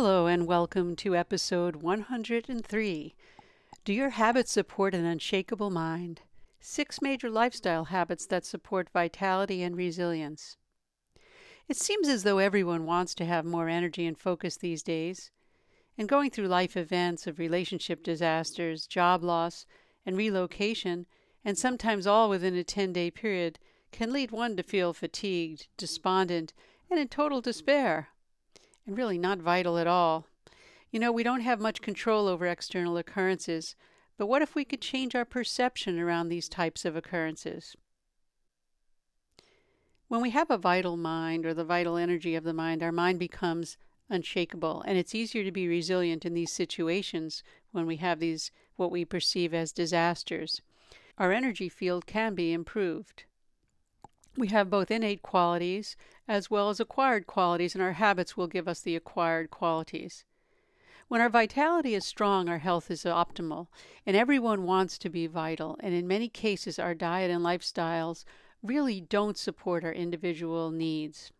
Hello, and welcome to episode 103. Do your habits support an unshakable mind? Six major lifestyle habits that support vitality and resilience. It seems as though everyone wants to have more energy and focus these days. And going through life events of relationship disasters, job loss, and relocation, and sometimes all within a 10 day period, can lead one to feel fatigued, despondent, and in total despair and really not vital at all. You know, we don't have much control over external occurrences, but what if we could change our perception around these types of occurrences? When we have a vital mind or the vital energy of the mind, our mind becomes unshakable, and it's easier to be resilient in these situations when we have these what we perceive as disasters. Our energy field can be improved. We have both innate qualities as well as acquired qualities, and our habits will give us the acquired qualities. When our vitality is strong, our health is optimal, and everyone wants to be vital. And in many cases, our diet and lifestyles really don't support our individual needs.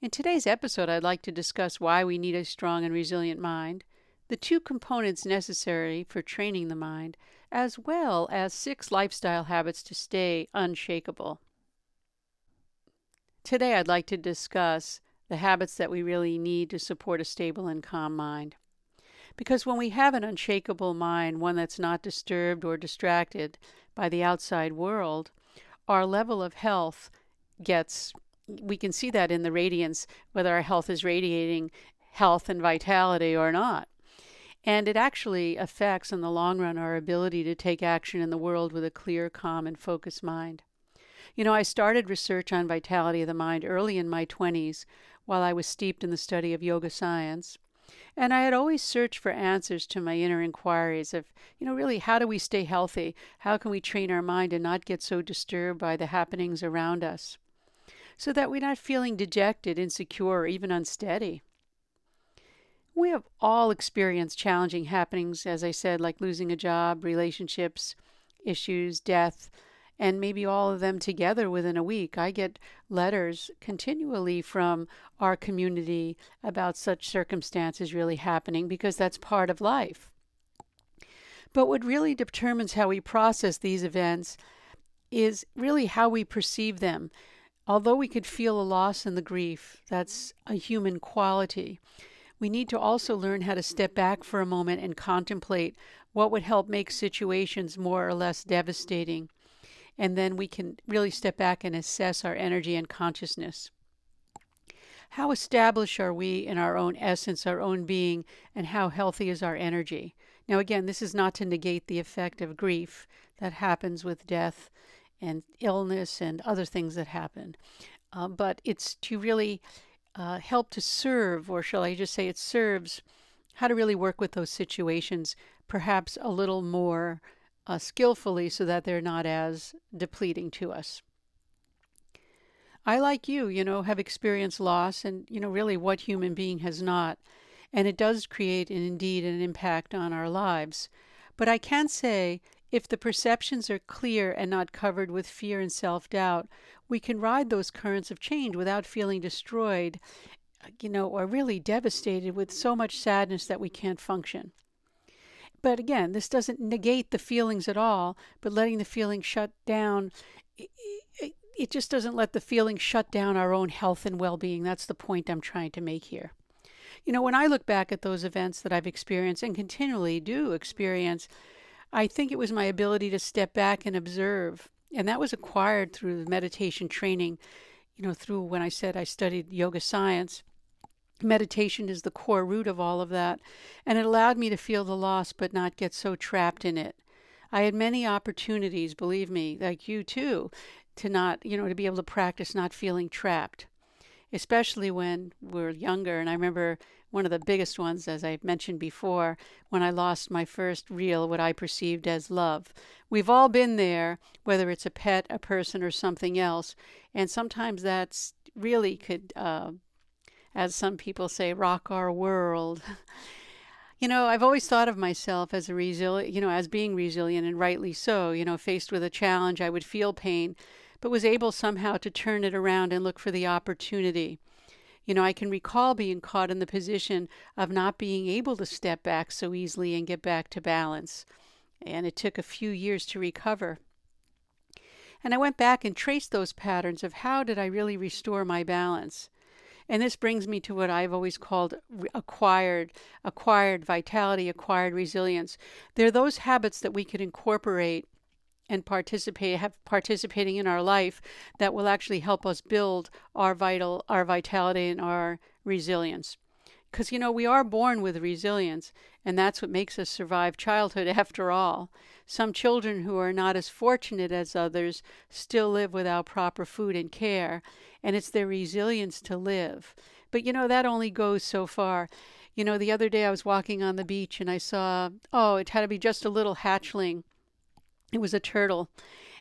In today's episode, I'd like to discuss why we need a strong and resilient mind, the two components necessary for training the mind, as well as six lifestyle habits to stay unshakable. Today, I'd like to discuss the habits that we really need to support a stable and calm mind. Because when we have an unshakable mind, one that's not disturbed or distracted by the outside world, our level of health gets, we can see that in the radiance, whether our health is radiating health and vitality or not. And it actually affects, in the long run, our ability to take action in the world with a clear, calm, and focused mind. You know, I started research on vitality of the mind early in my 20s while I was steeped in the study of yoga science. And I had always searched for answers to my inner inquiries of, you know, really, how do we stay healthy? How can we train our mind and not get so disturbed by the happenings around us? So that we're not feeling dejected, insecure, or even unsteady. We have all experienced challenging happenings, as I said, like losing a job, relationships, issues, death, and maybe all of them together within a week. I get letters continually from our community about such circumstances really happening because that's part of life. But what really determines how we process these events is really how we perceive them. Although we could feel a loss and the grief, that's a human quality. We need to also learn how to step back for a moment and contemplate what would help make situations more or less devastating and then we can really step back and assess our energy and consciousness. How established are we in our own essence, our own being, and how healthy is our energy? Now, again, this is not to negate the effect of grief that happens with death and illness and other things that happen, uh, but it's to really uh, help to serve, or shall I just say it serves, how to really work with those situations perhaps a little more uh, skillfully so that they're not as depleting to us. I, like you, you know, have experienced loss, and, you know, really what human being has not. And it does create, and indeed, an impact on our lives. But I can say, if the perceptions are clear and not covered with fear and self doubt, we can ride those currents of change without feeling destroyed, you know, or really devastated with so much sadness that we can't function. But again, this doesn't negate the feelings at all, but letting the feeling shut down, it, it just doesn't let the feeling shut down our own health and well being. That's the point I'm trying to make here. You know, when I look back at those events that I've experienced and continually do experience, I think it was my ability to step back and observe. And that was acquired through the meditation training, you know, through when I said I studied yoga science meditation is the core root of all of that. And it allowed me to feel the loss but not get so trapped in it. I had many opportunities, believe me, like you too, to not, you know, to be able to practice not feeling trapped. especially when we're younger. And I remember one of the biggest ones, as I mentioned before, when I lost my first real, what I perceived as love. We've all been there, whether it's a pet, a person, or something else. And sometimes that's really could, uh, as some people say, rock our world. You know, I've always thought of myself as a resilient, you know, as being resilient and rightly so. You know, faced with a challenge, I would feel pain, but was able somehow to turn it around and look for the opportunity. You know, I can recall being caught in the position of not being able to step back so easily and get back to balance. And it took a few years to recover. And I went back and traced those patterns of how did I really restore my balance. And this brings me to what I've always called acquired acquired vitality, acquired resilience. They're those habits that we can incorporate and participate have participating in our life that will actually help us build our vital our vitality and our resilience because you know we are born with resilience and that's what makes us survive childhood after all some children who are not as fortunate as others still live without proper food and care and it's their resilience to live but you know that only goes so far you know the other day i was walking on the beach and i saw oh it had to be just a little hatchling it was a turtle.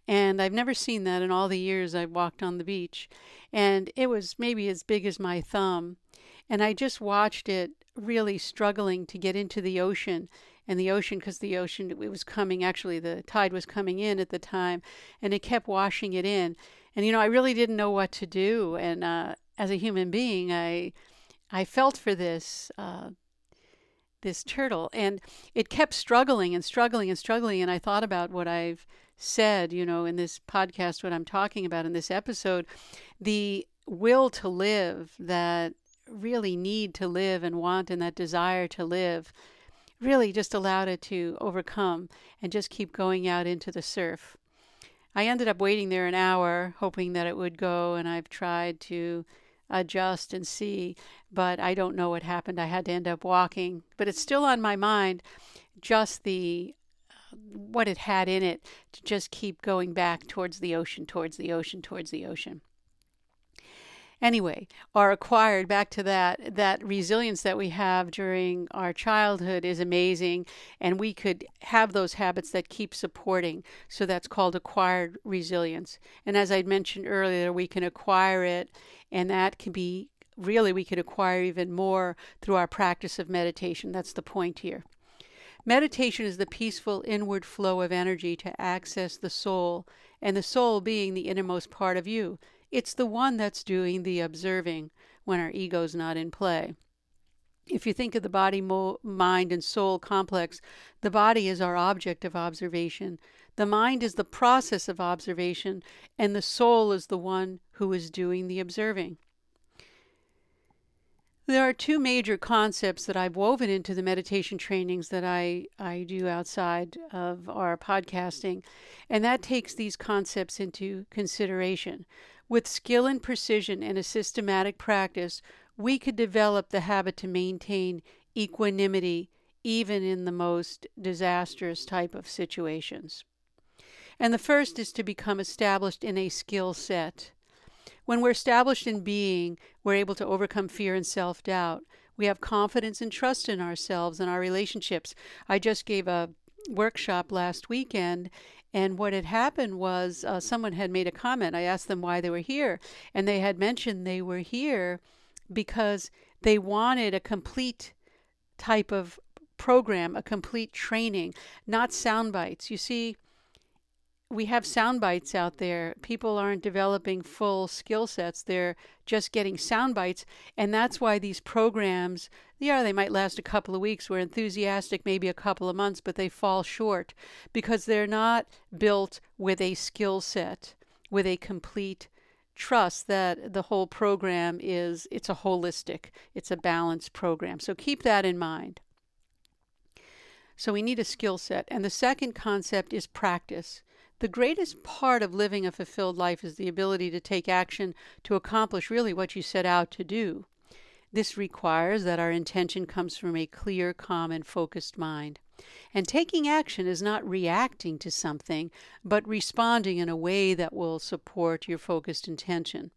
And I've never seen that in all the years I've walked on the beach. And it was maybe as big as my thumb. And I just watched it really struggling to get into the ocean. And the ocean, because the ocean, it was coming, actually, the tide was coming in at the time, and it kept washing it in. And, you know, I really didn't know what to do. And uh, as a human being, I, I felt for this. Uh, this turtle and it kept struggling and struggling and struggling and i thought about what i've said you know in this podcast what i'm talking about in this episode the will to live that really need to live and want and that desire to live really just allowed it to overcome and just keep going out into the surf i ended up waiting there an hour hoping that it would go and i've tried to adjust and see, but I don't know what happened. I had to end up walking, but it's still on my mind just the what it had in it to just keep going back towards the ocean, towards the ocean, towards the ocean. Anyway, are acquired back to that that resilience that we have during our childhood is amazing and we could have those habits that keep supporting. So that's called acquired resilience. And as I mentioned earlier, we can acquire it and that can be really, we could acquire even more through our practice of meditation. That's the point here. Meditation is the peaceful inward flow of energy to access the soul, and the soul being the innermost part of you. It's the one that's doing the observing when our ego's not in play. If you think of the body, mo- mind, and soul complex, the body is our object of observation. The mind is the process of observation, and the soul is the one who is doing the observing. There are two major concepts that I've woven into the meditation trainings that I, I do outside of our podcasting, and that takes these concepts into consideration. With skill and precision and a systematic practice, we could develop the habit to maintain equanimity even in the most disastrous type of situations. And the first is to become established in a skill set. When we're established in being, we're able to overcome fear and self doubt. We have confidence and trust in ourselves and our relationships. I just gave a workshop last weekend, and what had happened was uh, someone had made a comment. I asked them why they were here, and they had mentioned they were here because they wanted a complete type of program, a complete training, not sound bites. You see, we have sound bites out there. People aren't developing full skill sets. They're just getting sound bites. And that's why these programs, yeah, they might last a couple of weeks. We're enthusiastic, maybe a couple of months, but they fall short because they're not built with a skill set, with a complete trust that the whole program is it's a holistic it's a balanced program so keep that in mind so we need a skill set and the second concept is practice the greatest part of living a fulfilled life is the ability to take action to accomplish really what you set out to do. This requires that our intention comes from a clear, calm, and focused mind. And taking action is not reacting to something, but responding in a way that will support your focused intention.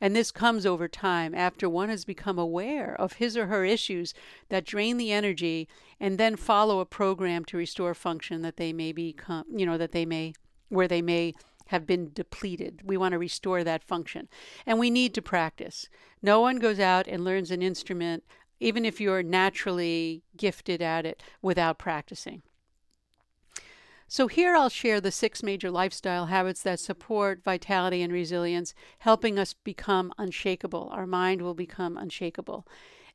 And this comes over time after one has become aware of his or her issues that drain the energy and then follow a program to restore function that they may become, you know, that they may, where they may have been depleted. We want to restore that function. And we need to practice. No one goes out and learns an instrument, even if you're naturally gifted at it, without practicing. So, here I'll share the six major lifestyle habits that support vitality and resilience, helping us become unshakable. Our mind will become unshakable.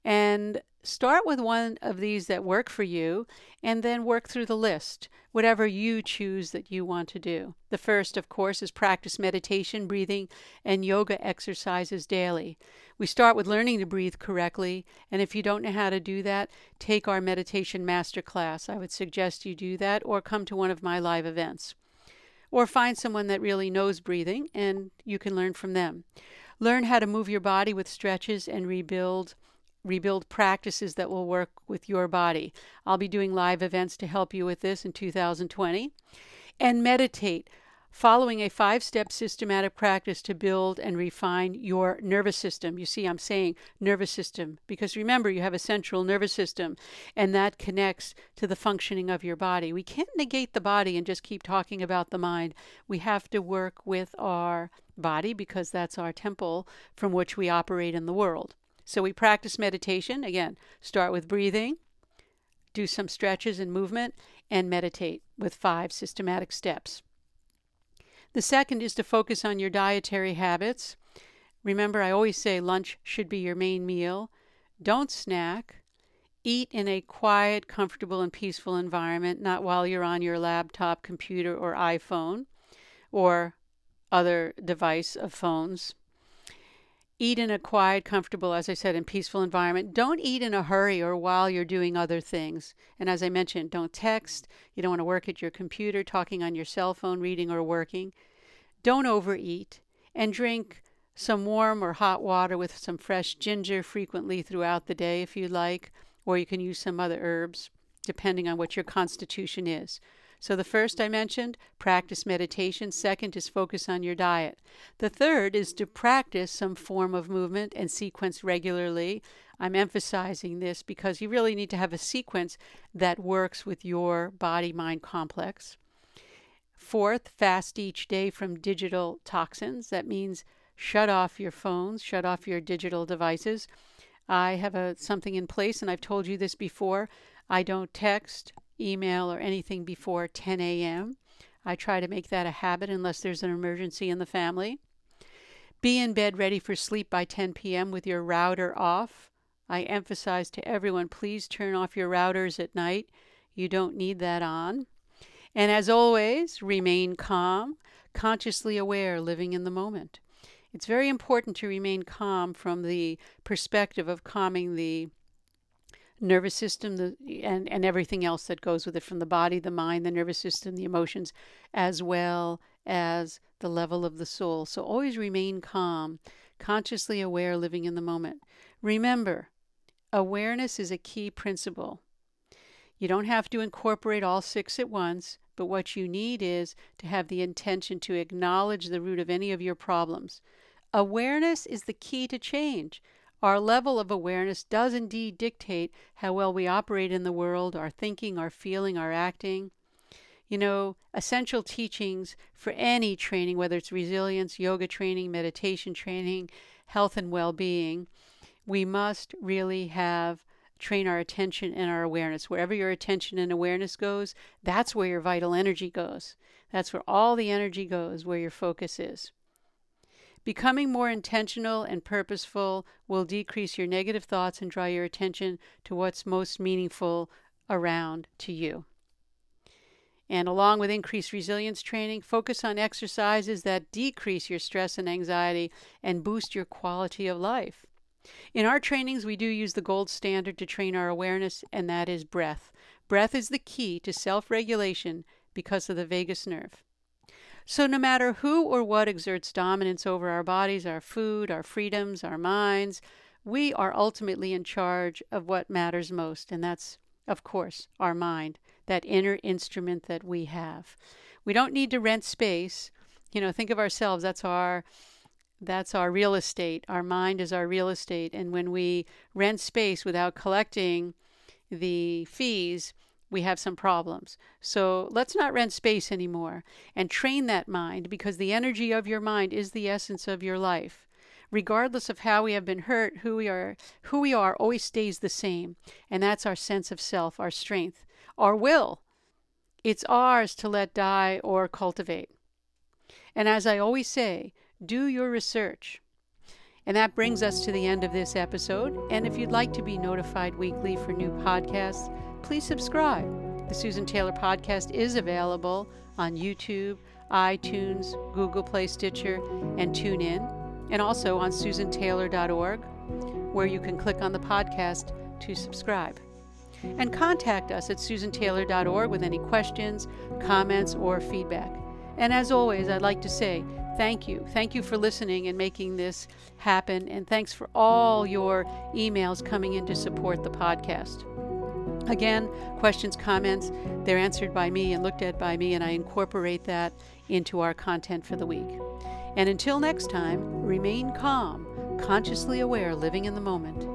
And start with one of these that work for you and then work through the list, whatever you choose that you want to do. The first, of course, is practice meditation, breathing, and yoga exercises daily. We start with learning to breathe correctly, and if you don't know how to do that, take our meditation master class. I would suggest you do that or come to one of my live events. Or find someone that really knows breathing and you can learn from them. Learn how to move your body with stretches and rebuild rebuild practices that will work with your body. I'll be doing live events to help you with this in 2020. And meditate, following a five step systematic practice to build and refine your nervous system. You see, I'm saying nervous system because remember, you have a central nervous system and that connects to the functioning of your body. We can't negate the body and just keep talking about the mind. We have to work with our body because that's our temple from which we operate in the world. So we practice meditation. Again, start with breathing, do some stretches and movement, and meditate with five systematic steps. The second is to focus on your dietary habits. Remember, I always say lunch should be your main meal. Don't snack. Eat in a quiet, comfortable, and peaceful environment, not while you're on your laptop, computer, or iPhone or other device of phones. Eat in a quiet, comfortable, as I said, and peaceful environment. Don't eat in a hurry or while you're doing other things. And as I mentioned, don't text. You don't want to work at your computer, talking on your cell phone, reading or working. Don't overeat. And drink some warm or hot water with some fresh ginger frequently throughout the day if you like, or you can use some other herbs, depending on what your constitution is. So the first I mentioned, practice meditation. Second is focus on your diet. The third is to practice some form of movement and sequence regularly. I'm emphasizing this because you really need to have a sequence that works with your body mind complex. Fourth, fast each day from digital toxins. That means shut off your phones, shut off your digital devices. I have a something in place and I've told you this before. I don't text, email or anything before 10 a.m. I try to make that a habit unless there's an emergency in the family. Be in bed ready for sleep by 10 p.m. with your router off. I emphasize to everyone please turn off your routers at night. You don't need that on. And as always, remain calm, consciously aware, living in the moment. It's very important to remain calm from the perspective of calming the nervous system the, and, and everything else that goes with it from the body, the mind, the nervous system, the emotions, as well as the level of the soul. So always remain calm, consciously aware, living in the moment. Remember, awareness is a key principle. You don't have to incorporate all six at once, but what you need is to have the intention to acknowledge the root of any of your problems. Awareness is the key to change. Our level of awareness does indeed dictate how well we operate in the world, our thinking, our feeling, our acting. You know, essential teachings for any training, whether it's resilience, yoga training, meditation training, health and well being, we must really have train our attention and our awareness. Wherever your attention and awareness goes, that's where your vital energy goes. That's where all the energy goes, where your focus is. Becoming more intentional and purposeful will decrease your negative thoughts and draw your attention to what's most meaningful around to you. And along with increased resilience training, focus on exercises that decrease your stress and anxiety and boost your quality of life. In our trainings, we do use the gold standard to train our awareness, and that is breath. Breath is the key to self regulation because of the vagus nerve. So, no matter who or what exerts dominance over our bodies, our food, our freedoms, our minds, we are ultimately in charge of what matters most, and that's, of course, our mind, that inner instrument that we have. We don't need to rent space. You know, think of ourselves, that's our That's our real estate. Our mind is our real estate. And when we rent space without collecting the fees, we have some problems. So let's not rent space anymore and train that mind because the energy of your mind is the essence of your life. Regardless of how we have been hurt, who we are, who we are always stays the same, and that's our sense of self, our strength, our will. It's ours to let die or cultivate. And as I always say, do your research. And that brings us to the end of this episode. And if you'd like to be notified weekly for new podcasts, please subscribe. The Susan Taylor Podcast is available on YouTube, iTunes, Google Play Stitcher, and TuneIn, and also on susantaylor.org, where you can click on the podcast to subscribe. And contact us at susantaylor.org with any questions, comments, or feedback. And as always, I'd like to say thank you. Thank you for listening and making this happen. And thanks for all your emails coming in to support the podcast. Again, questions, comments, they're answered by me and looked at by me, and I incorporate that into our content for the week. And until next time, remain calm, consciously aware, living in the moment.